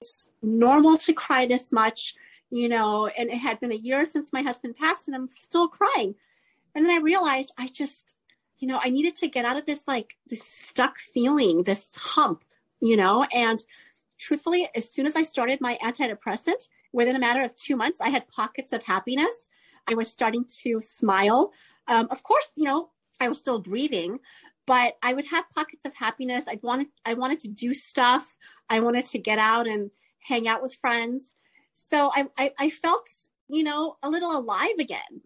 it's normal to cry this much, you know, and it had been a year since my husband passed and I'm still crying. And then I realized I just, you know, I needed to get out of this like this stuck feeling, this hump, you know, and truthfully, as soon as I started my antidepressant, within a matter of two months, I had pockets of happiness. I was starting to smile. Um, of course, you know, I was still grieving, but I would have pockets of happiness. I wanted, I wanted to do stuff. I wanted to get out and hang out with friends. So I, I, I felt, you know, a little alive again.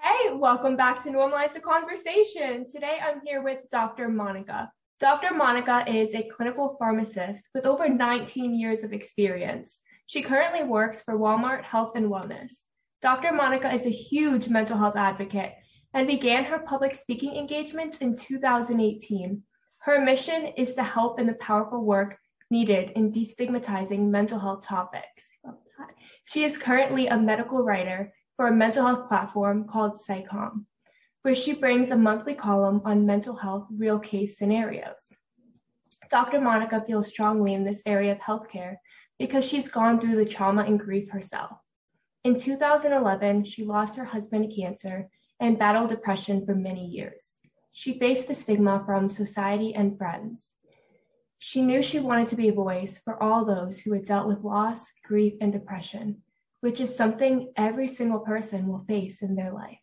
Hey, welcome back to Normalize the Conversation. Today I'm here with Dr. Monica. Dr. Monica is a clinical pharmacist with over 19 years of experience. She currently works for Walmart Health and Wellness. Dr. Monica is a huge mental health advocate and began her public speaking engagements in 2018. Her mission is to help in the powerful work needed in destigmatizing mental health topics. She is currently a medical writer for a mental health platform called PsyCom, where she brings a monthly column on mental health real case scenarios. Dr. Monica feels strongly in this area of healthcare because she's gone through the trauma and grief herself. In 2011, she lost her husband to cancer and battled depression for many years. She faced the stigma from society and friends. She knew she wanted to be a voice for all those who had dealt with loss, grief, and depression, which is something every single person will face in their life.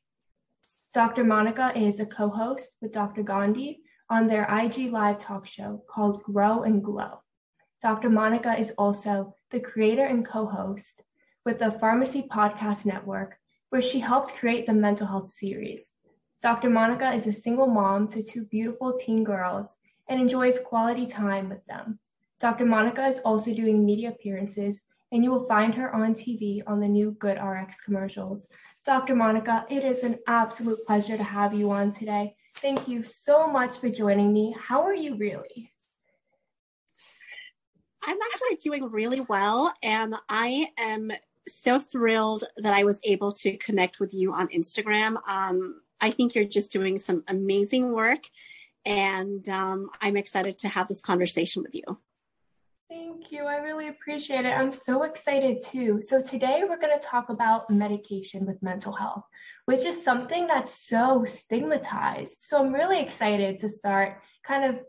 Dr. Monica is a co host with Dr. Gandhi on their IG Live talk show called Grow and Glow. Dr. Monica is also the creator and co host with the Pharmacy Podcast Network where she helped create the mental health series. Dr. Monica is a single mom to two beautiful teen girls and enjoys quality time with them. Dr. Monica is also doing media appearances, and you will find her on TV on the new GoodRx commercials. Dr. Monica, it is an absolute pleasure to have you on today. Thank you so much for joining me. How are you really? I'm actually doing really well, and I am so thrilled that I was able to connect with you on Instagram. Um, I think you're just doing some amazing work, and um, I'm excited to have this conversation with you. Thank you. I really appreciate it. I'm so excited too. So, today we're going to talk about medication with mental health, which is something that's so stigmatized. So, I'm really excited to start kind of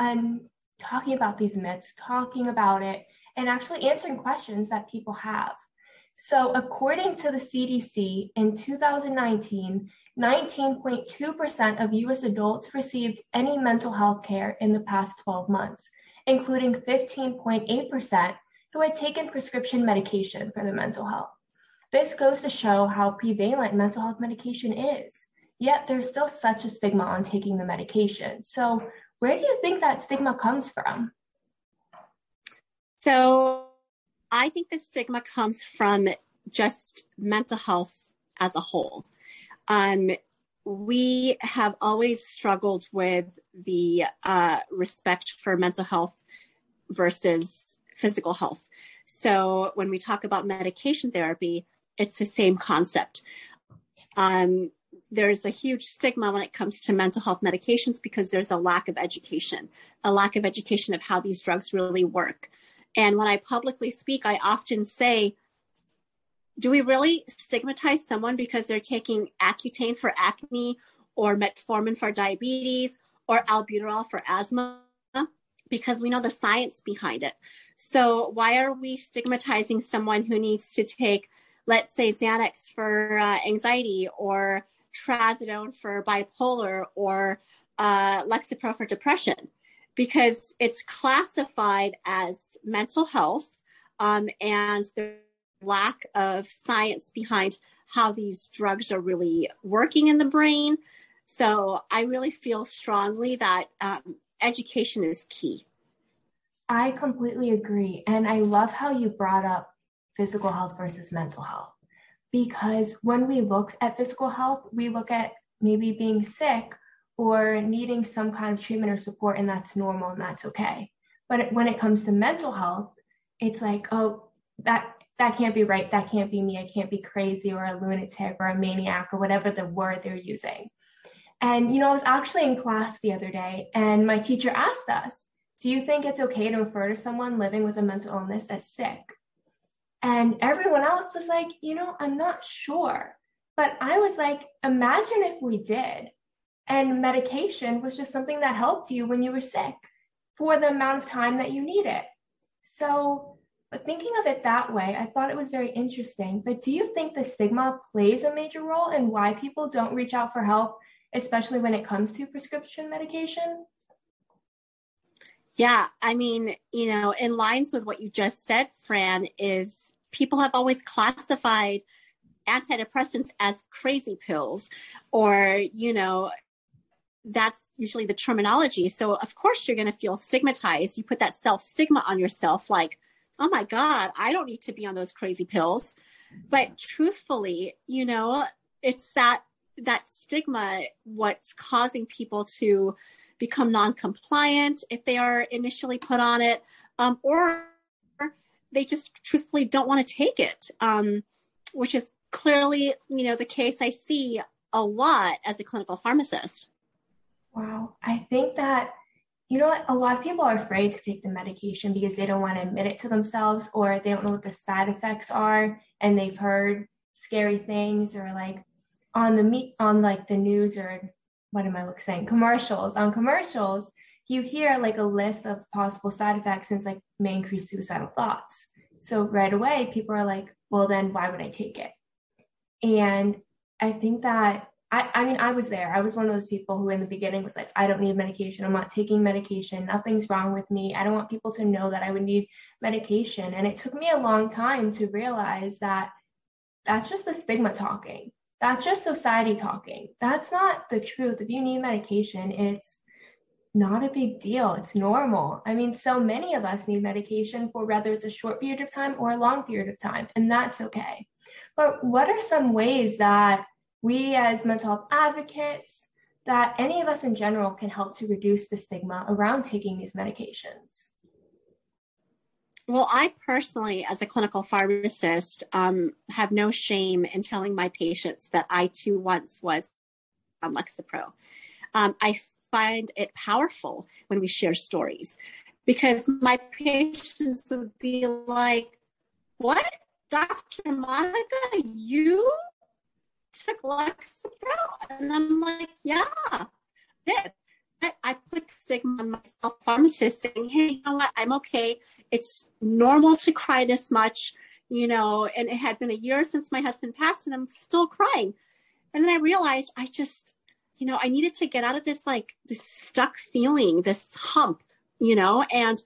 um, talking about these myths, talking about it, and actually answering questions that people have. So, according to the CDC, in 2019, 19.2% of US adults received any mental health care in the past 12 months, including 15.8% who had taken prescription medication for their mental health. This goes to show how prevalent mental health medication is. Yet there's still such a stigma on taking the medication. So, where do you think that stigma comes from? So, I think the stigma comes from just mental health as a whole. Um, we have always struggled with the uh, respect for mental health versus physical health. So when we talk about medication therapy, it's the same concept. Um, there's a huge stigma when it comes to mental health medications because there's a lack of education, a lack of education of how these drugs really work. And when I publicly speak, I often say, do we really stigmatize someone because they're taking Accutane for acne or metformin for diabetes or albuterol for asthma? Because we know the science behind it. So why are we stigmatizing someone who needs to take, let's say, Xanax for uh, anxiety or trazodone for bipolar or uh, Lexapro for depression? because it's classified as mental health um, and the lack of science behind how these drugs are really working in the brain. So I really feel strongly that um, education is key. I completely agree. And I love how you brought up physical health versus mental health. Because when we look at physical health, we look at maybe being sick or needing some kind of treatment or support, and that's normal and that's okay. But when it comes to mental health, it's like, oh, that that can't be right. That can't be me. I can't be crazy or a lunatic or a maniac or whatever the word they're using. And, you know, I was actually in class the other day and my teacher asked us, do you think it's okay to refer to someone living with a mental illness as sick? And everyone else was like, you know, I'm not sure. But I was like, imagine if we did. And medication was just something that helped you when you were sick for the amount of time that you need it. So, but thinking of it that way, I thought it was very interesting. But do you think the stigma plays a major role in why people don't reach out for help, especially when it comes to prescription medication? Yeah, I mean, you know, in lines with what you just said, Fran, is people have always classified antidepressants as crazy pills or, you know, that's usually the terminology. So, of course, you're going to feel stigmatized. You put that self stigma on yourself, like, oh my God, I don't need to be on those crazy pills. But truthfully, you know, it's that that stigma what's causing people to become non-compliant if they are initially put on it um, or they just truthfully don't want to take it um, which is clearly you know the case i see a lot as a clinical pharmacist. Wow. I think that you know what? A lot of people are afraid to take the medication because they don't want to admit it to themselves or they don't know what the side effects are and they've heard scary things or like on the meet on like the news or what am I saying commercials. On commercials you hear like a list of possible side effects and it's like may increase suicidal thoughts. So right away people are like well then why would I take it? And I think that I, I mean I was there. I was one of those people who in the beginning was like I don't need medication. I'm not taking medication. Nothing's wrong with me. I don't want people to know that I would need medication. And it took me a long time to realize that that's just the stigma talking that's just society talking. That's not the truth. If you need medication, it's not a big deal. It's normal. I mean, so many of us need medication for whether it's a short period of time or a long period of time, and that's okay. But what are some ways that we as mental health advocates, that any of us in general can help to reduce the stigma around taking these medications? Well, I personally, as a clinical pharmacist, um, have no shame in telling my patients that I too once was on Lexapro. Um, I find it powerful when we share stories because my patients would be like, What? Dr. Monica, you took Lexapro? And I'm like, Yeah, I did. I, I put stigma on myself, pharmacist, saying, hey, you know what? I'm okay. It's normal to cry this much, you know, and it had been a year since my husband passed and I'm still crying. And then I realized I just, you know, I needed to get out of this like this stuck feeling, this hump, you know, and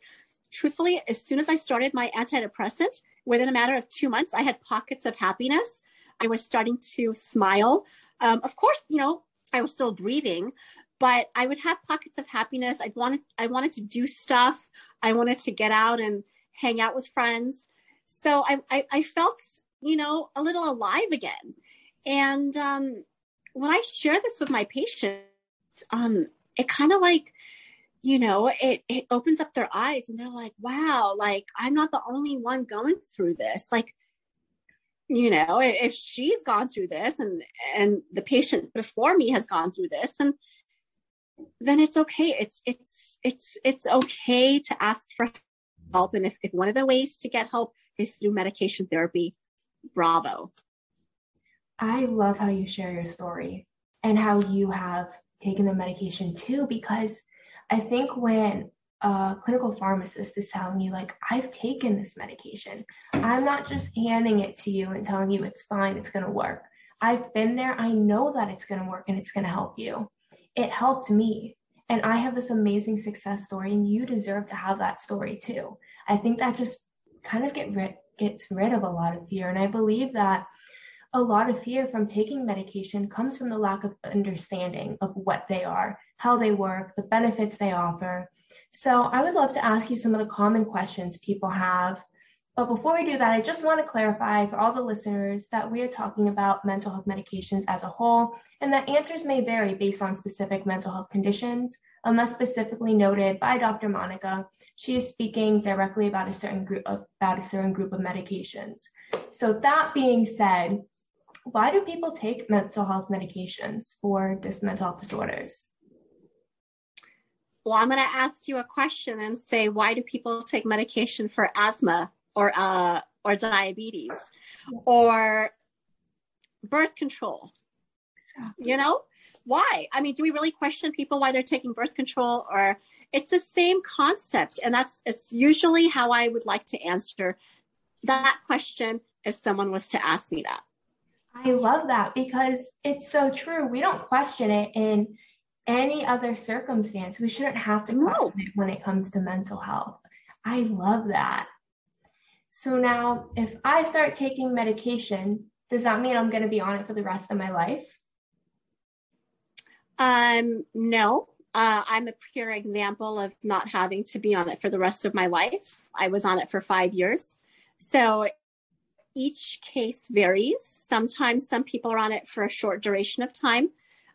truthfully, as soon as I started my antidepressant, within a matter of two months, I had pockets of happiness. I was starting to smile. Um, of course, you know, I was still grieving, but I would have pockets of happiness. I wanted I wanted to do stuff. I wanted to get out and hang out with friends. So I I, I felt you know a little alive again. And um, when I share this with my patients, um, it kind of like you know it it opens up their eyes and they're like wow like i'm not the only one going through this like you know if she's gone through this and and the patient before me has gone through this and then it's okay. It's it's it's it's okay to ask for help. And if, if one of the ways to get help is through medication therapy, bravo. I love how you share your story and how you have taken the medication too, because I think when a clinical pharmacist is telling you, like, I've taken this medication, I'm not just handing it to you and telling you it's fine, it's going to work. I've been there. I know that it's going to work and it's going to help you it helped me. And I have this amazing success story, and you deserve to have that story too. I think that just kind of get rid, gets rid of a lot of fear. And I believe that a lot of fear from taking medication comes from the lack of understanding of what they are, how they work, the benefits they offer. So I would love to ask you some of the common questions people have but before we do that, I just want to clarify for all the listeners that we are talking about mental health medications as a whole, and that answers may vary based on specific mental health conditions. Unless specifically noted by Dr. Monica, she is speaking directly about a certain group of, about a certain group of medications. So that being said, why do people take mental health medications for just mental health disorders? Well, I'm going to ask you a question and say, why do people take medication for asthma or uh, or diabetes or birth control? You know, why? I mean, do we really question people why they're taking birth control? Or it's the same concept, and that's it's usually how I would like to answer that question if someone was to ask me that. I love that because it's so true. We don't question it in any other circumstance. We shouldn't have to question no. it when it comes to mental health. I love that. So now, if I start taking medication, does that mean I'm going to be on it for the rest of my life? Um, no. Uh, I'm a pure example of not having to be on it for the rest of my life. I was on it for five years. So each case varies. Sometimes some people are on it for a short duration of time.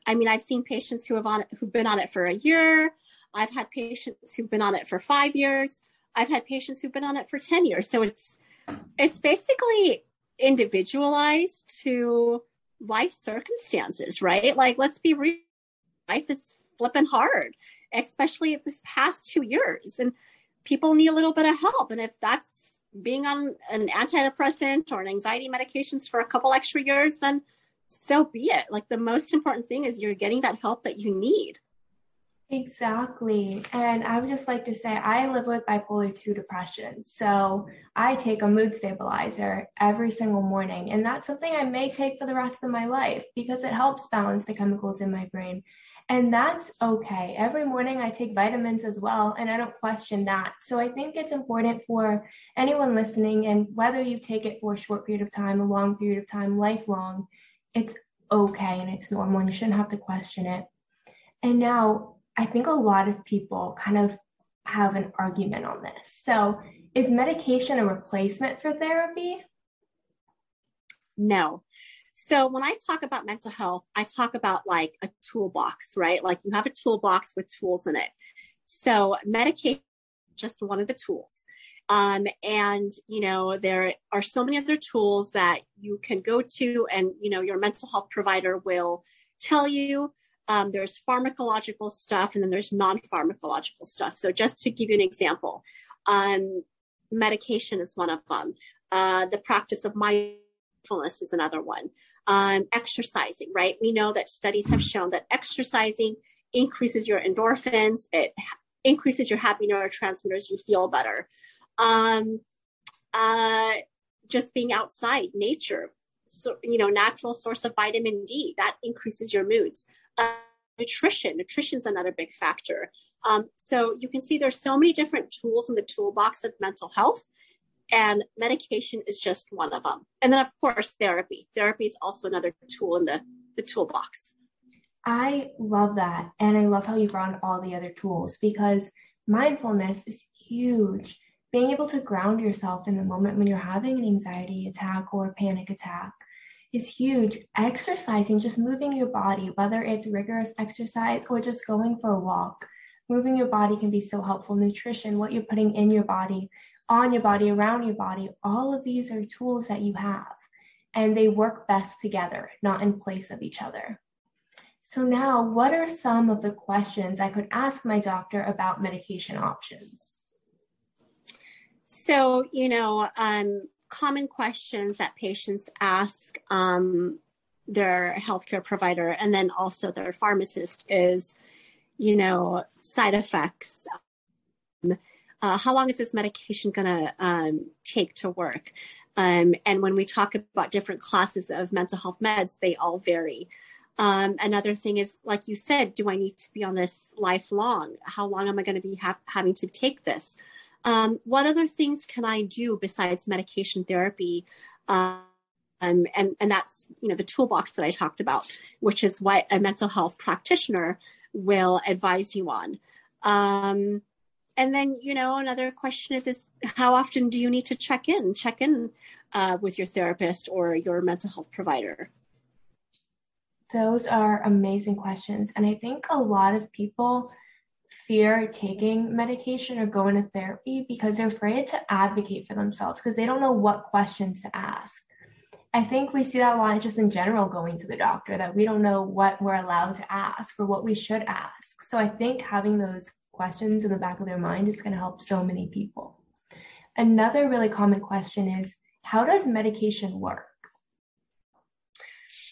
I mean, I've seen patients who have on it, who've been on it for a year. I've had patients who've been on it for five years. I've had patients who've been on it for 10 years. So it's it's basically individualized to life circumstances, right? Like let's be real. Life is flipping hard, especially this past two years. And people need a little bit of help. And if that's being on an antidepressant or an anxiety medications for a couple extra years, then so be it. Like the most important thing is you're getting that help that you need. Exactly. And I would just like to say I live with bipolar 2 depression. So I take a mood stabilizer every single morning. And that's something I may take for the rest of my life because it helps balance the chemicals in my brain. And that's okay. Every morning I take vitamins as well, and I don't question that. So I think it's important for anyone listening, and whether you take it for a short period of time, a long period of time, lifelong, it's okay and it's normal you shouldn't have to question it. And now I think a lot of people kind of have an argument on this. So, is medication a replacement for therapy? No. So, when I talk about mental health, I talk about like a toolbox, right? Like you have a toolbox with tools in it. So, medication just one of the tools. Um, and, you know, there are so many other tools that you can go to and, you know, your mental health provider will tell you. Um, there's pharmacological stuff and then there's non-pharmacological stuff. So just to give you an example, um, medication is one of them. Uh, the practice of mindfulness is another one. Um, exercising, right? We know that studies have shown that exercising increases your endorphins. It increases your happy neurotransmitters. You feel better um, uh, just being outside nature so you know natural source of vitamin d that increases your moods nutrition. Nutrition is another big factor. Um, so you can see there's so many different tools in the toolbox of mental health and medication is just one of them and then of course therapy. Therapy is also another tool in the, the toolbox. I love that and i love how you brought all the other tools because mindfulness is huge. Being able to ground yourself in the moment when you're having an anxiety attack or a panic attack is huge. Exercising, just moving your body, whether it's rigorous exercise or just going for a walk, moving your body can be so helpful. Nutrition, what you're putting in your body, on your body, around your body, all of these are tools that you have, and they work best together, not in place of each other. So, now what are some of the questions I could ask my doctor about medication options? So, you know, um, common questions that patients ask um, their healthcare provider and then also their pharmacist is, you know, side effects. Um, uh, how long is this medication going to um, take to work? Um, and when we talk about different classes of mental health meds, they all vary. Um, another thing is, like you said, do I need to be on this lifelong? How long am I going to be ha- having to take this? Um, what other things can I do besides medication therapy? Um, and, and that's, you know, the toolbox that I talked about, which is what a mental health practitioner will advise you on. Um, and then, you know, another question is, is how often do you need to check in, check in uh, with your therapist or your mental health provider? Those are amazing questions. And I think a lot of people fear taking medication or going to therapy because they're afraid to advocate for themselves because they don't know what questions to ask. I think we see that a lot just in general going to the doctor that we don't know what we're allowed to ask or what we should ask. So I think having those questions in the back of their mind is going to help so many people. Another really common question is how does medication work?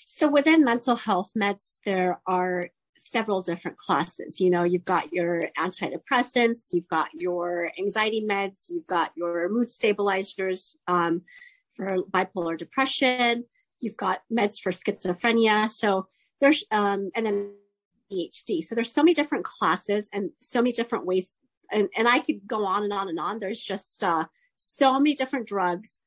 So within mental health meds, there are several different classes. You know, you've got your antidepressants, you've got your anxiety meds, you've got your mood stabilizers um, for bipolar depression, you've got meds for schizophrenia. So there's, um, and then ADHD. So there's so many different classes and so many different ways. And, and I could go on and on and on. There's just uh, so many different drugs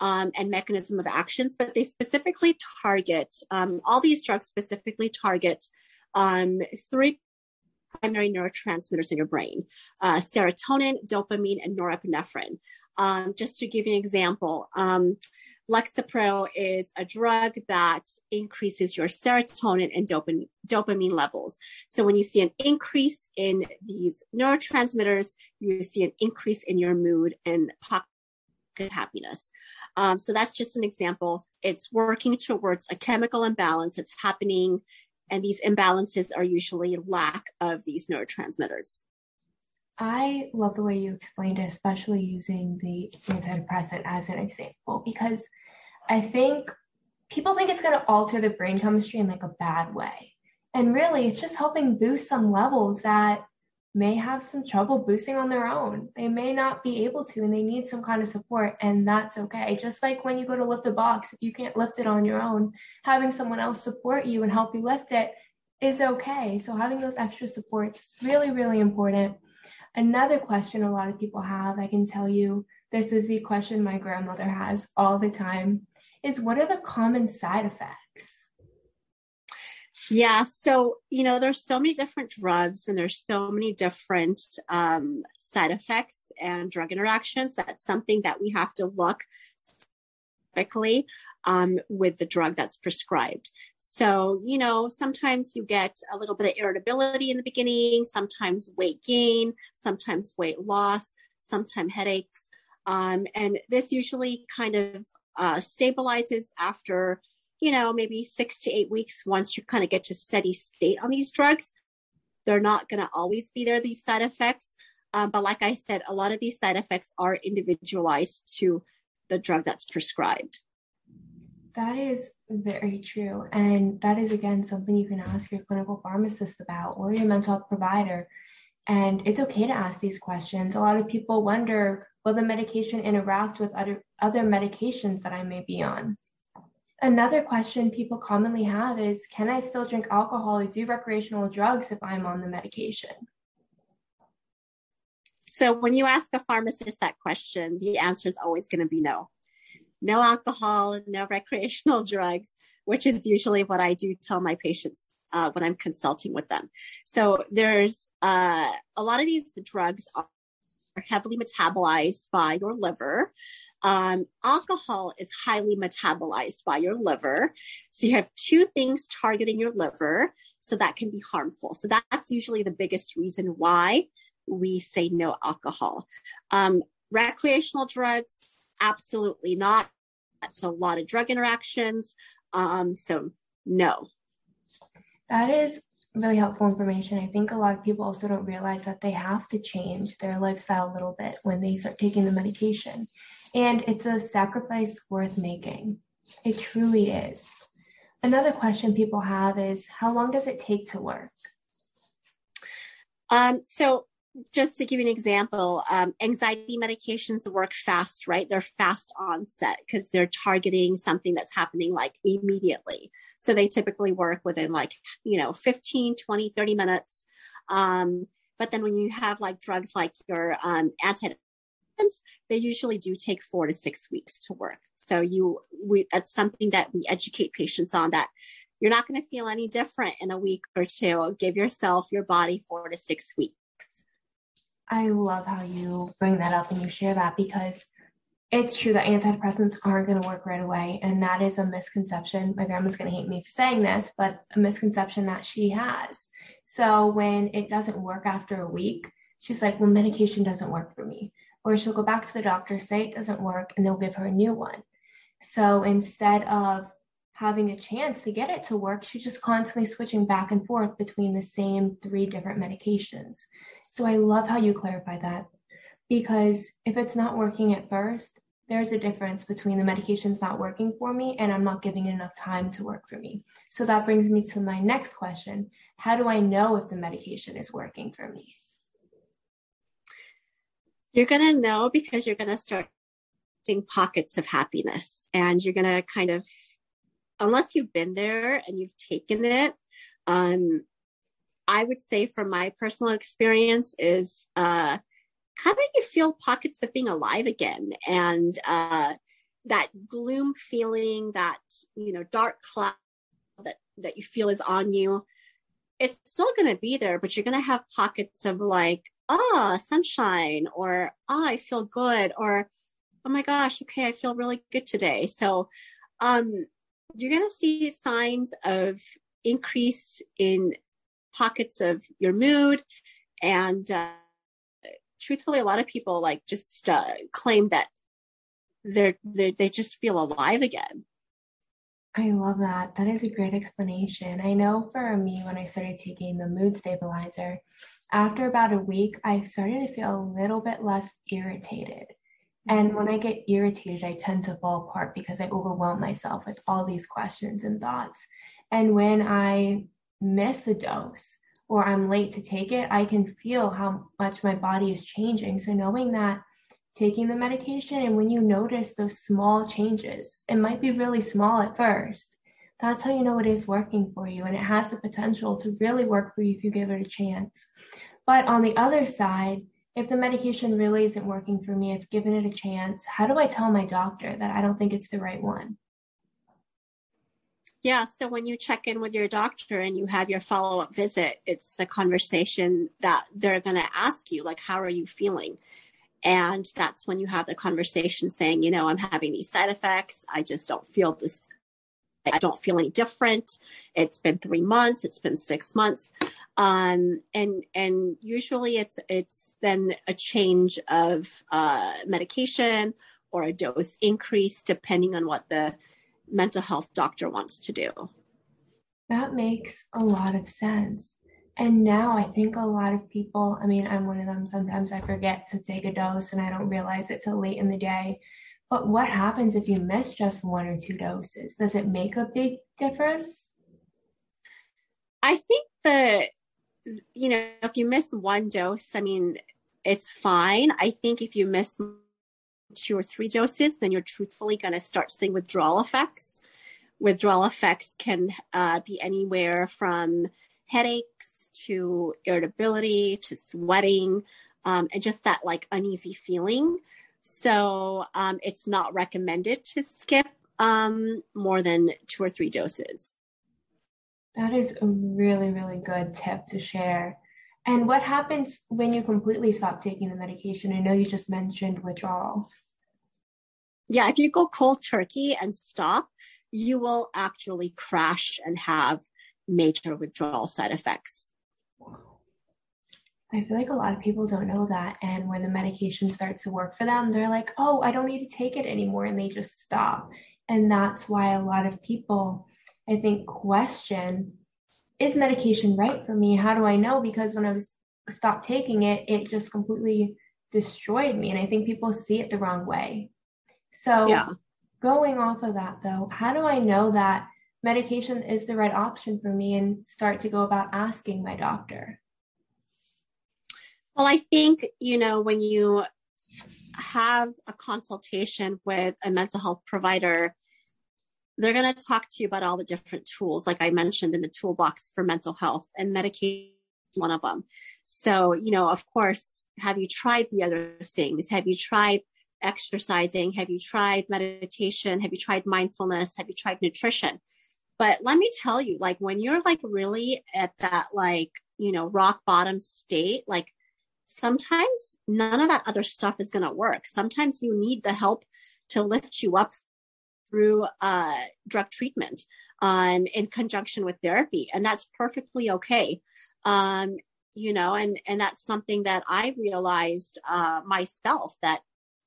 um, and mechanism of actions, but they specifically target, um, all these drugs specifically target um, three primary neurotransmitters in your brain uh, serotonin, dopamine, and norepinephrine. Um, just to give you an example, um, Lexapro is a drug that increases your serotonin and dopamine, dopamine levels. So when you see an increase in these neurotransmitters, you see an increase in your mood and good happiness. Um, so that's just an example. It's working towards a chemical imbalance. It's happening, and these imbalances are usually lack of these neurotransmitters. I love the way you explained it, especially using the antidepressant as an example, because I think people think it's going to alter the brain chemistry in like a bad way. And really, it's just helping boost some levels that may have some trouble boosting on their own. They may not be able to, and they need some kind of support, and that's okay. Just like when you go to lift a box, if you can't lift it on your own, having someone else support you and help you lift it is okay. So, having those extra supports is really, really important. Another question a lot of people have, I can tell you, this is the question my grandmother has all the time, is what are the common side effects? Yeah. So, you know, there's so many different drugs and there's so many different um, side effects and drug interactions. That's something that we have to look specifically um, with the drug that's prescribed. So, you know, sometimes you get a little bit of irritability in the beginning, sometimes weight gain, sometimes weight loss, sometimes headaches. Um, and this usually kind of uh, stabilizes after you know, maybe six to eight weeks once you kind of get to steady state on these drugs. They're not going to always be there, these side effects. Um, but like I said, a lot of these side effects are individualized to the drug that's prescribed. That is very true. And that is, again, something you can ask your clinical pharmacist about or your mental health provider. And it's okay to ask these questions. A lot of people wonder will the medication interact with other, other medications that I may be on? Another question people commonly have is Can I still drink alcohol or do recreational drugs if I'm on the medication? So, when you ask a pharmacist that question, the answer is always going to be no. No alcohol, no recreational drugs, which is usually what I do tell my patients uh, when I'm consulting with them. So, there's uh, a lot of these drugs heavily metabolized by your liver. Um, alcohol is highly metabolized by your liver. So you have two things targeting your liver. So that can be harmful. So that's usually the biggest reason why we say no alcohol. Um, recreational drugs, absolutely not. That's a lot of drug interactions. Um, so no. That is really helpful information. I think a lot of people also don't realize that they have to change their lifestyle a little bit when they start taking the medication. And it's a sacrifice worth making. It truly is. Another question people have is how long does it take to work? Um, so, just to give you an example, um, anxiety medications work fast, right? They're fast onset because they're targeting something that's happening like immediately. So they typically work within like, you know, 15, 20, 30 minutes. Um, but then when you have like drugs like your um, anti they usually do take four to six weeks to work. So you, we, that's something that we educate patients on that you're not going to feel any different in a week or two. Give yourself, your body four to six weeks. I love how you bring that up and you share that because it's true that antidepressants aren't going to work right away. And that is a misconception. My grandma's going to hate me for saying this, but a misconception that she has. So when it doesn't work after a week, she's like, well, medication doesn't work for me or she'll go back to the doctor, say it doesn't work, and they'll give her a new one. So instead of having a chance to get it to work, she's just constantly switching back and forth between the same three different medications. So I love how you clarify that because if it's not working at first, there's a difference between the medication's not working for me and I'm not giving it enough time to work for me. So that brings me to my next question. How do I know if the medication is working for me? You're going to know because you're going to start seeing pockets of happiness and you're going to kind of, unless you've been there and you've taken it, um, I would say from my personal experience is, uh, kind of you feel pockets of being alive again and uh, that gloom feeling that you know dark cloud that that you feel is on you it's still going to be there but you're going to have pockets of like ah oh, sunshine or ah oh, i feel good or oh my gosh okay i feel really good today. So um you're going to see signs of increase in pockets of your mood and uh, truthfully, a lot of people like just uh, claim that they're, they're they just feel alive again. I love that. That is a great explanation. I know for me, when I started taking the mood stabilizer, after about a week, I started to feel a little bit less irritated. And when I get irritated, I tend to fall apart because I overwhelm myself with all these questions and thoughts. And when I miss a dose, or I'm late to take it, I can feel how much my body is changing. So knowing that taking the medication and when you notice those small changes, it might be really small at first. That's how you know it is working for you and it has the potential to really work for you if you give it a chance. But on the other side, if the medication really isn't working for me, I've given it a chance, how do I tell my doctor that I don't think it's the right one? Yeah. So when you check in with your doctor and you have your follow up visit, it's the conversation that they're going to ask you, like, how are you feeling? And that's when you have the conversation saying, you know, I'm having these side effects. I just don't feel this. I don't feel any different. It's been three months. It's been six months. Um, and, and usually it's, it's then a change of, uh, medication or a dose increase depending on what the, mental health doctor wants to do. That makes a lot of sense. And now I think a lot of people, I mean, I'm one of them. Sometimes I forget to take a dose and I don't realize it till late in the day. But what happens if you miss just one or two doses? Does it make a big difference? I think that, you know, if you miss one dose, I mean, it's fine. I think if you miss two or three doses, then you're truthfully going to start seeing withdrawal effects. Withdrawal effects can uh, be anywhere from headaches to irritability to sweating um, and just that like uneasy feeling. So um, it's not recommended to skip um, more than two or three doses. That is a really, really good tip to share. And what happens when you completely stop taking the medication? I know you just mentioned withdrawal yeah, if you go cold turkey and stop, you will actually crash and have major withdrawal side effects. I feel like a lot of people don't know that. And when the medication starts to work for them, they're like, oh, I don't need to take it anymore. And they just stop. And that's why a lot of people, I think, question is medication right for me? How do I know? Because when I was stopped taking it, it just completely destroyed me. And I think people see it the wrong way. So, yeah. going off of that, though, how do I know that medication is the right option for me and start to go about asking my doctor? Well, I think, you know, when you have a consultation with a mental health provider, they're going to talk to you about all the different tools, like I mentioned in the toolbox for mental health, and medication one of them. So, you know, of course, have you tried the other things? Have you tried exercising? Have you tried meditation? Have you tried mindfulness? Have you tried nutrition? But let me tell you, like when you're like really at that like, you know, rock bottom state, like sometimes none of that other stuff is going to work. Sometimes you need the help to lift you up through uh, drug treatment um, in conjunction with therapy. And that's perfectly okay. Um, you know, and, and that's something that I realized uh, myself that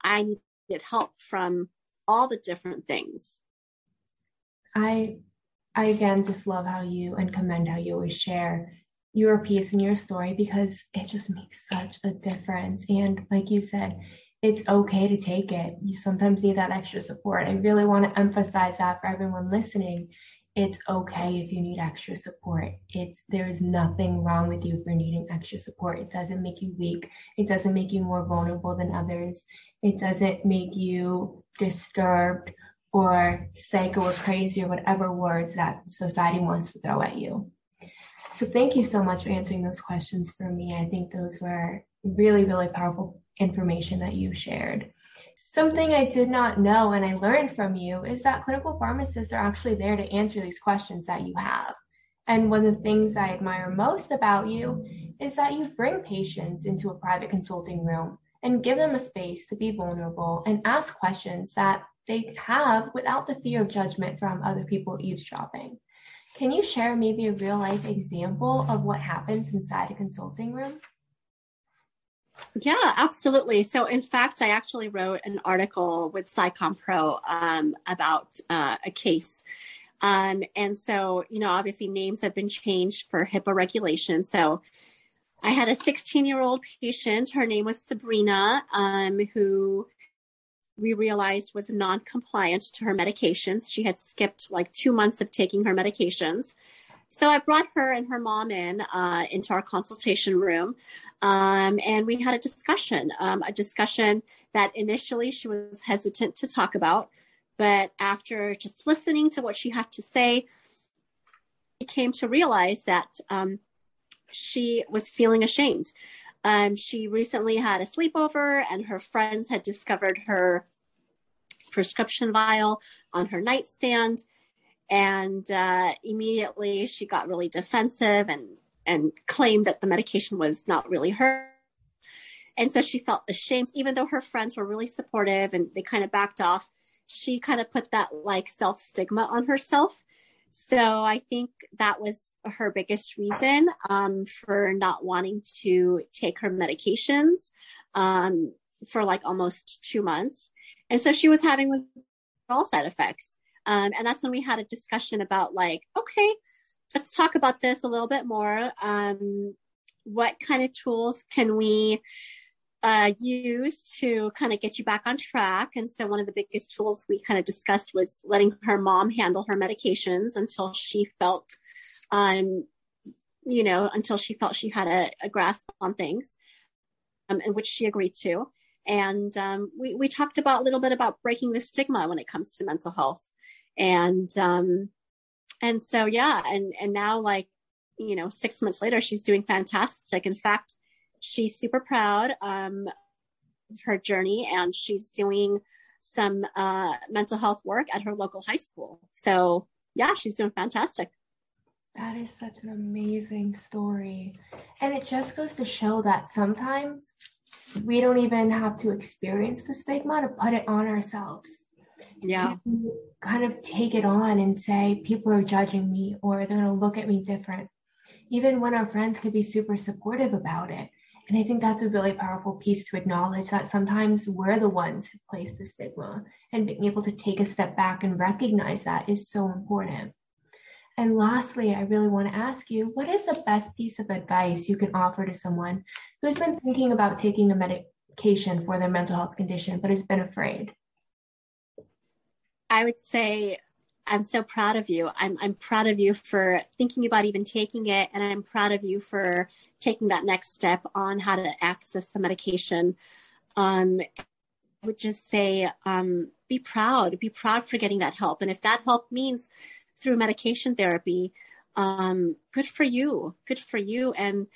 I needed help from all the different things. I I again just love how you and commend how you always share your piece and your story because it just makes such a difference. And like you said, it's okay to take it. You sometimes need that extra support. I really want to emphasize that for everyone listening. It's okay if you need extra support. It's there's nothing wrong with you for needing extra support. It doesn't make you weak. It doesn't make you more vulnerable than others. It doesn't make you disturbed or psycho or crazy or whatever words that society wants to throw at you. So thank you so much for answering those questions for me. I think those were really, really powerful information that you shared. Something I did not know and I learned from you is that clinical pharmacists are actually there to answer these questions that you have. And one of the things I admire most about you is that you bring patients into a private consulting room and give them a space to be vulnerable and ask questions that they have without the fear of judgment from other people eavesdropping. Can you share maybe a real life example of what happens inside a consulting room? Yeah, absolutely. So, in fact, I actually wrote an article with PsyCom Pro um, about uh, a case. Um, and so, you know, obviously names have been changed for HIPAA regulation. So, I had a 16 year old patient. Her name was Sabrina, um, who we realized was non compliant to her medications. She had skipped like two months of taking her medications. So I brought her and her mom in uh, into our consultation room, um, and we had a discussion. Um, a discussion that initially she was hesitant to talk about, but after just listening to what she had to say, we came to realize that um, she was feeling ashamed. Um, she recently had a sleepover, and her friends had discovered her prescription vial on her nightstand and uh, immediately she got really defensive and and claimed that the medication was not really her. And so she felt ashamed. Even though her friends were really supportive and they kind of backed off she kind of put that like self stigma on herself. So i think that was her biggest reason um, for not wanting to take her medications um, for like almost two months. And so she was having withdrawal side effects um, and that's when we had a discussion about like, okay, let's talk about this a little bit more. Um, what kind of tools can we uh, use to kind of get you back on track? And so one of the biggest tools we kind of discussed was letting her mom handle her medications until she felt, um, you know, until she felt she had a, a grasp on things, um, and which she agreed to. And um, we, we talked about a little bit about breaking the stigma when it comes to mental health and um and so yeah and and now like you know six months later she's doing fantastic. In fact she's super proud um of her journey and she's doing some uh mental health work at her local high school. So yeah she's doing fantastic. That is such an amazing story. And it just goes to show that sometimes we don't even have to experience the stigma to put it on ourselves yeah. kind of take it on and say people are judging me or they're going to look at me different. Even when our friends could be super supportive about it. And i think that's a really powerful piece to acknowledge that sometimes we're the ones who place the stigma and being able to take a step back and recognize that is so important. And lastly, I really want to ask you what is the best piece of advice you can offer to someone who's been thinking about taking a medication for their mental health condition but has been afraid? I would say I'm so proud of you. I'm I'm proud of you for thinking about even taking it, and I'm proud of you for taking that next step on how to access the medication. Um, I would just say, um, be proud. Be proud for getting that help, and if that help means through medication therapy, um, good for you. Good for you, and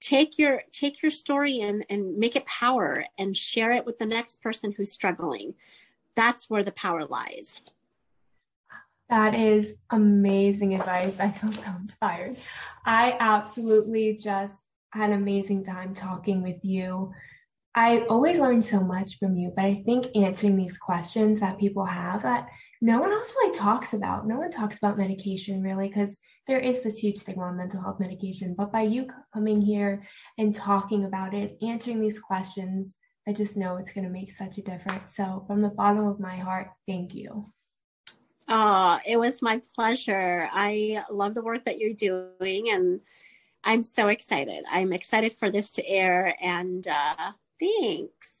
take your take your story and and make it power and share it with the next person who's struggling that's where the power lies. That is amazing advice. I feel so inspired. I absolutely just had an amazing time talking with you. I always learn so much from you, but I think answering these questions that people have that no one else really talks about. No one talks about medication really because there is this huge stigma on mental health medication. But by you coming here and talking about it, answering these questions, I just know it's going to make such a difference. So, from the bottom of my heart, thank you. Oh, it was my pleasure. I love the work that you're doing and I'm so excited. I'm excited for this to air and uh, thanks.